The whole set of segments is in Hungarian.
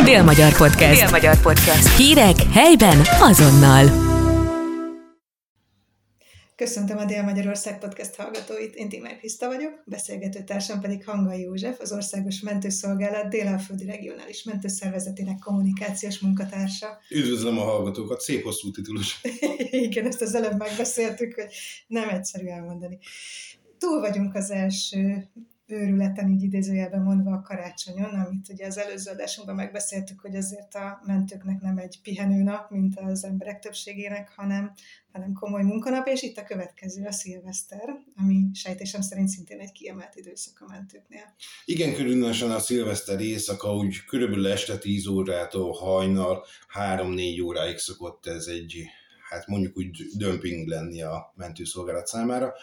Dél-Magyar Podcast. Dél-Magyar Podcast. Hírek helyben azonnal. Köszöntöm a Dél-Magyarország Podcast hallgatóit, én Timár Kriszta vagyok, beszélgető társam pedig Hangai József, az Országos Mentőszolgálat Dél-Alföldi Regionális Mentőszervezetének kommunikációs munkatársa. Üdvözlöm a hallgatókat, szép hosszú titulus. Igen, ezt az előbb megbeszéltük, hogy nem egyszerű elmondani. Túl vagyunk az első őrületen, így idézőjelben mondva a karácsonyon, amit ugye az előző adásunkban megbeszéltük, hogy azért a mentőknek nem egy pihenőnap, mint az emberek többségének, hanem, hanem komoly munkanap, és itt a következő a szilveszter, ami sejtésem szerint szintén egy kiemelt időszak a mentőknél. Igen, különösen a szilveszter éjszaka, úgy körülbelül este 10 órától hajnal 3-4 óráig szokott ez egy, hát mondjuk úgy dömping lenni a mentőszolgálat számára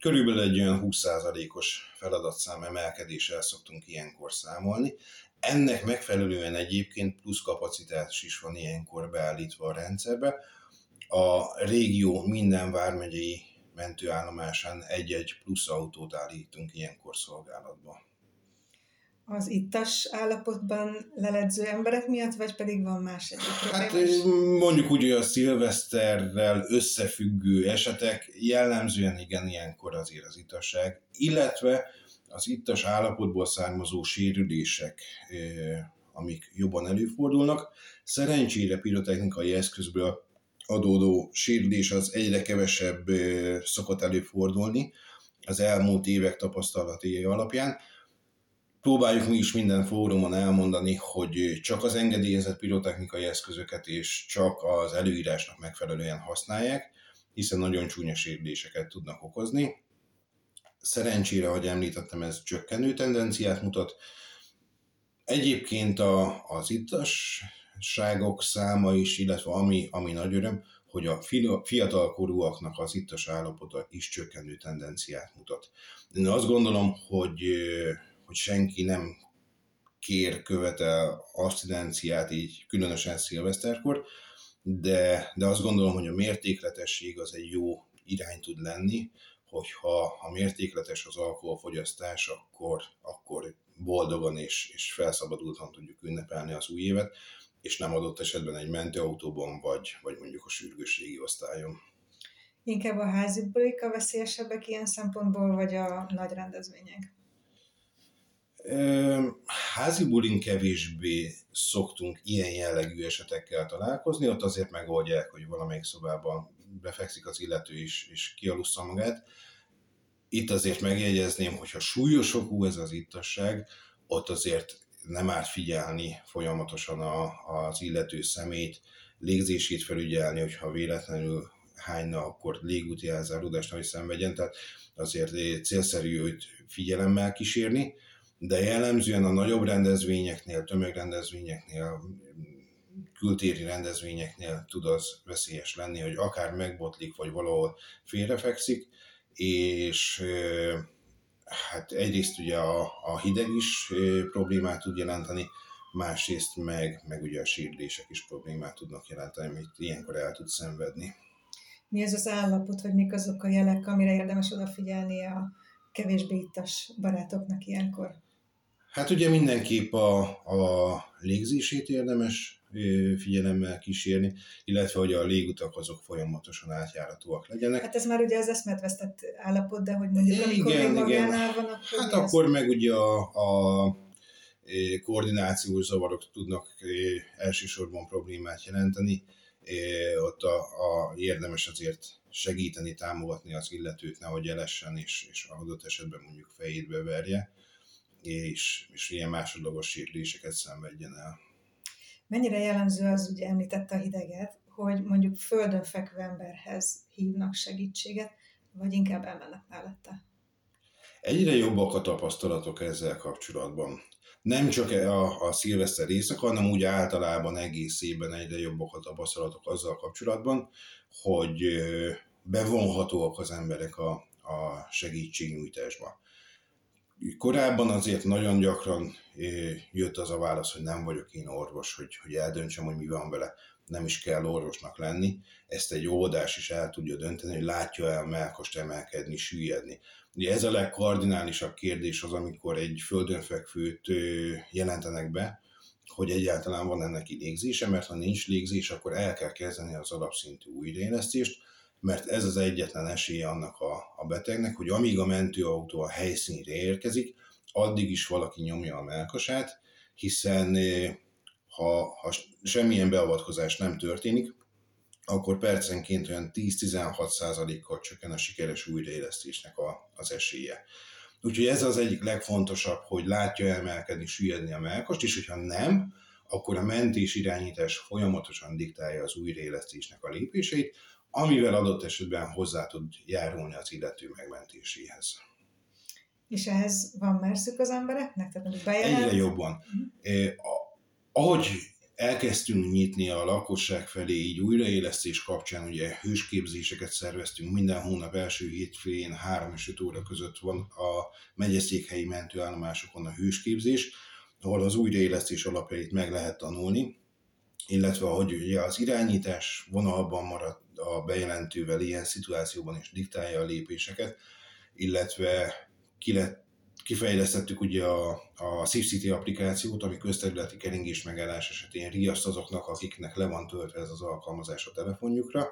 körülbelül egy olyan 20%-os feladatszám emelkedéssel szoktunk ilyenkor számolni. Ennek megfelelően egyébként plusz kapacitás is van ilyenkor beállítva a rendszerbe. A régió minden vármegyei mentőállomásán egy-egy plusz autót állítunk ilyenkor szolgálatba az ittas állapotban leledző emberek miatt, vagy pedig van más egyik Hát mondjuk úgy, hogy a szilveszterrel összefüggő esetek jellemzően igen, ilyenkor azért az itasság, illetve az ittas állapotból származó sérülések, amik jobban előfordulnak. Szerencsére pirotechnikai eszközből adódó sérülés az egyre kevesebb szokott előfordulni az elmúlt évek tapasztalatai alapján, Próbáljuk mi is minden fórumon elmondani, hogy csak az engedélyezett pirotechnikai eszközöket és csak az előírásnak megfelelően használják, hiszen nagyon csúnya sérüléseket tudnak okozni. Szerencsére, ahogy említettem, ez csökkenő tendenciát mutat. Egyébként a, az ittasságok száma is, illetve ami, ami nagy öröm, hogy a fiatalkorúaknak az ittas állapota is csökkenő tendenciát mutat. Én azt gondolom, hogy hogy senki nem kér, követel abszidenciát így különösen szilveszterkor, de, de azt gondolom, hogy a mértékletesség az egy jó irány tud lenni, hogyha ha mértékletes az alkoholfogyasztás, akkor, akkor boldogan és, és felszabadultan tudjuk ünnepelni az új évet, és nem adott esetben egy mentőautóban, vagy, vagy mondjuk a sürgősségi osztályon. Inkább a házi bulik a veszélyesebbek ilyen szempontból, vagy a nagy rendezvények? Házi bulin kevésbé szoktunk ilyen jellegű esetekkel találkozni, ott azért megoldják, hogy valamelyik szobában befekszik az illető is, és kialussza magát. Itt azért megjegyezném, hogyha súlyosokú ez az ittasság, ott azért nem árt figyelni folyamatosan a, az illető szemét, légzését felügyelni, hogyha véletlenül hányna, akkor légúti elzáródást, hogy szenvedjen, tehát azért célszerű őt figyelemmel kísérni de jellemzően a nagyobb rendezvényeknél, tömegrendezvényeknél, kültéri rendezvényeknél tud az veszélyes lenni, hogy akár megbotlik, vagy valahol félrefekszik, és hát egyrészt ugye a, a hideg is problémát tud jelenteni, másrészt meg, meg ugye a sírdések is problémát tudnak jelenteni, amit ilyenkor el tud szenvedni. Mi ez az állapot, vagy mik azok a jelek, amire érdemes odafigyelni a kevésbé ittas barátoknak ilyenkor? Hát ugye mindenképp a, a légzését érdemes figyelemmel kísérni, illetve hogy a légutak azok folyamatosan átjáratóak legyenek. Hát ez már ugye az eszmetvesztett állapot, de hogy mondjuk amikor igen, még igen. van, akkor Hát akkor az? meg ugye a, a koordinációs zavarok tudnak elsősorban problémát jelenteni. Ott a, a érdemes azért segíteni, támogatni az illetőt, nehogy elessen, és, és adott esetben mondjuk fejét beverje és, és ilyen másodlagos sérüléseket szenvedjen el. Mennyire jellemző az, ugye említette a hideget, hogy mondjuk földön fekvő emberhez hívnak segítséget, vagy inkább elmennek mellette? Egyre jobbak a tapasztalatok ezzel kapcsolatban. Nem csak a, a szilveszter éjszaka, hanem úgy általában egész évben egyre jobbak a tapasztalatok azzal kapcsolatban, hogy bevonhatóak az emberek a, a segítségnyújtásba. Korábban azért nagyon gyakran jött az a válasz, hogy nem vagyok én orvos, hogy, hogy eldöntsem, hogy mi van vele. Nem is kell orvosnak lenni. Ezt egy oldás is el tudja dönteni, hogy látja el melkost emelkedni, süllyedni. Ugye ez a legkardinálisabb kérdés az, amikor egy földön fekvőt jelentenek be, hogy egyáltalán van ennek légzése, mert ha nincs légzés, akkor el kell kezdeni az alapszintű újraélesztést, mert ez az egyetlen esélye annak a, a betegnek, hogy amíg a mentőautó a helyszínre érkezik, addig is valaki nyomja a melkasát, hiszen ha, ha semmilyen beavatkozás nem történik, akkor percenként olyan 10-16%-kal csökken a sikeres újraélesztésnek a, az esélye. Úgyhogy ez az egyik legfontosabb, hogy látja emelkedni, süllyedni a melkast, és hogyha nem, akkor a mentés irányítás folyamatosan diktálja az újraélesztésnek a lépéseit, amivel adott esetben hozzá tud járulni az illető megmentéséhez. És ehhez van merszük az embereknek? Tehát Egyre jobban. Uh-huh. Eh, ahogy elkezdtünk nyitni a lakosság felé, így újraélesztés kapcsán ugye hősképzéseket szerveztünk, minden hónap első hétfőjén 3 és 5 óra között van a megyeszékhelyi mentőállomásokon a hősképzés, ahol az újraélesztés alapjait meg lehet tanulni, illetve ahogy ugye az irányítás vonalban marad a bejelentővel ilyen szituációban is diktálja a lépéseket, illetve ki lett kifejlesztettük ugye a, a SafeCity applikációt, ami közterületi keringés megállás esetén riaszt azoknak, akiknek le van töltve ez az alkalmazás a telefonjukra,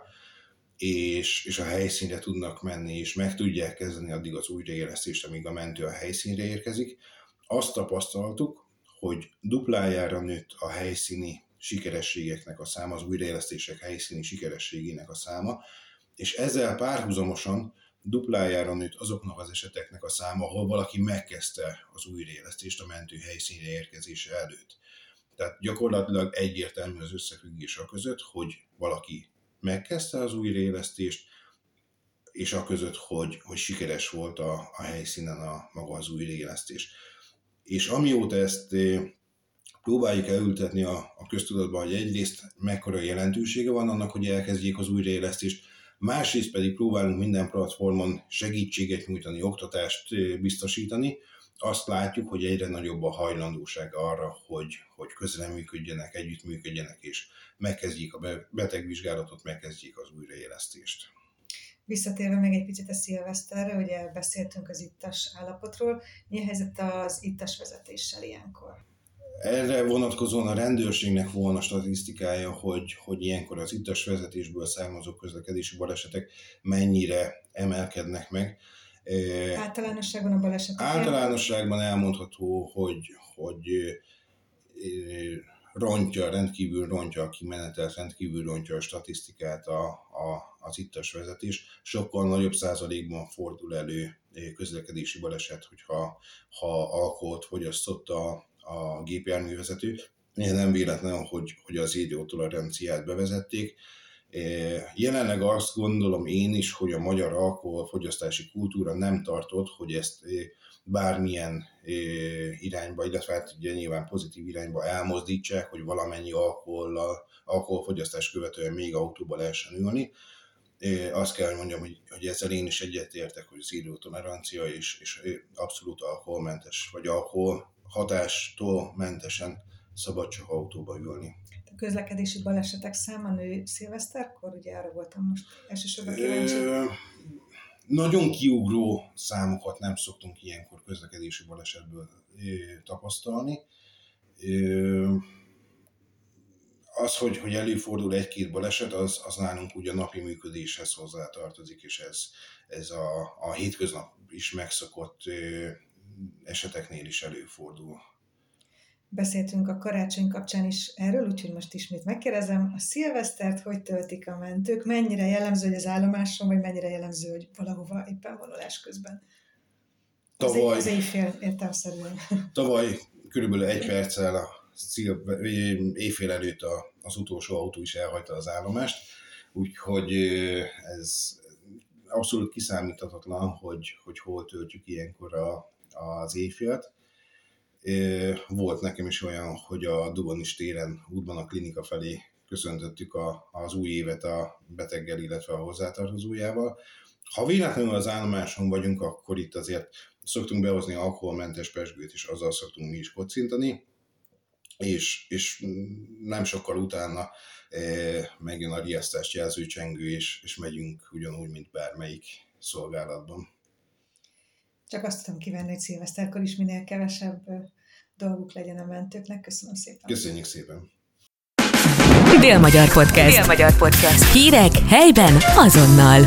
és, és a helyszínre tudnak menni, és meg tudják kezdeni addig az újraélesztést, amíg a mentő a helyszínre érkezik. Azt tapasztaltuk, hogy duplájára nőtt a helyszíni sikerességeknek a száma, az újraélesztések helyszíni sikerességének a száma, és ezzel párhuzamosan duplájára nőtt azoknak az eseteknek a száma, ahol valaki megkezdte az újraélesztést a mentő helyszínre érkezése előtt. Tehát gyakorlatilag egyértelmű az összefüggés a között, hogy valaki megkezdte az újraélesztést, és a között, hogy, hogy sikeres volt a, a helyszínen a maga az újraélesztés. És amióta ezt eh, próbáljuk elültetni a, a köztudatban, hogy egyrészt mekkora jelentősége van annak, hogy elkezdjék az újraélesztést, másrészt pedig próbálunk minden platformon segítséget nyújtani, oktatást biztosítani, azt látjuk, hogy egyre nagyobb a hajlandóság arra, hogy, hogy közreműködjenek, együttműködjenek, és megkezdjék a betegvizsgálatot, megkezdjék az újraélesztést. Visszatérve még egy picit a szilveszterre, ugye beszéltünk az ittas állapotról, mi a helyzet az ittas vezetéssel ilyenkor? Erre vonatkozóan a rendőrségnek volna statisztikája, hogy, hogy ilyenkor az ittas vezetésből származó közlekedési balesetek mennyire emelkednek meg. Általánosságban a balesetek? Általánosságban elmondható, hogy, hogy rontja, rendkívül rontja a kimenetet, rendkívül rontja a statisztikát a, a, az ittas vezetés. Sokkal nagyobb százalékban fordul elő közlekedési baleset, hogyha ha alkoholt fogyasztott a, a gépjárművezető. Nem véletlen, hogy, hogy az időtoleranciát bevezették. Jelenleg azt gondolom én is, hogy a magyar alkoholfogyasztási kultúra nem tartott, hogy ezt bármilyen irányba, illetve hát ugye nyilván pozitív irányba elmozdítsák, hogy valamennyi alkohollal, alkoholfogyasztás követően még autóba lehessen ülni. Azt kell, hogy mondjam, hogy, hogy ezzel én is egyetértek, hogy az időtolerancia és, és abszolút alkoholmentes, vagy alkohol hatástól mentesen szabad csak autóba ülni. A közlekedési balesetek száma nő szilveszterkor? Ugye arra voltam most elsősorban kíváncsi. Nagyon kiugró számokat nem szoktunk ilyenkor közlekedési balesetből tapasztalni. Az, hogy, hogy előfordul egy-két baleset, az, az nálunk ugye a napi működéshez hozzátartozik, és ez, ez a, a hétköznap is megszokott eseteknél is előfordul. Beszéltünk a karácsony kapcsán is erről, úgyhogy most ismét megkérdezem, a szilvesztert hogy töltik a mentők, mennyire jellemző, hogy az állomáson, vagy mennyire jellemző, hogy valahova éppen vonulás közben? Tavaly, az, éjfél értelmszerűen. Tavaly körülbelül egy perccel a éjfél előtt a, az utolsó autó is elhagyta az állomást, úgyhogy ez abszolút kiszámíthatatlan, hogy, hogy hol töltjük ilyenkor a, az éjfélt. Volt nekem is olyan, hogy a Dubonis téren útban a klinika felé köszöntöttük a, az új évet a beteggel, illetve a hozzátartozójával. Ha véletlenül az állomáson vagyunk, akkor itt azért szoktunk behozni alkoholmentes pesgőt, és azzal szoktunk mi is kocintani, és, és nem sokkal utána e, megjön a riasztást jelző csengő, és, és megyünk ugyanúgy, mint bármelyik szolgálatban. Csak azt tudom kívánni, hogy szilveszterkor is minél kevesebb dolguk legyen a mentőknek. Köszönöm szépen. Köszönjük szépen. Dél-Magyar Podcast. Dél-Magyar Podcast. Hírek helyben azonnal.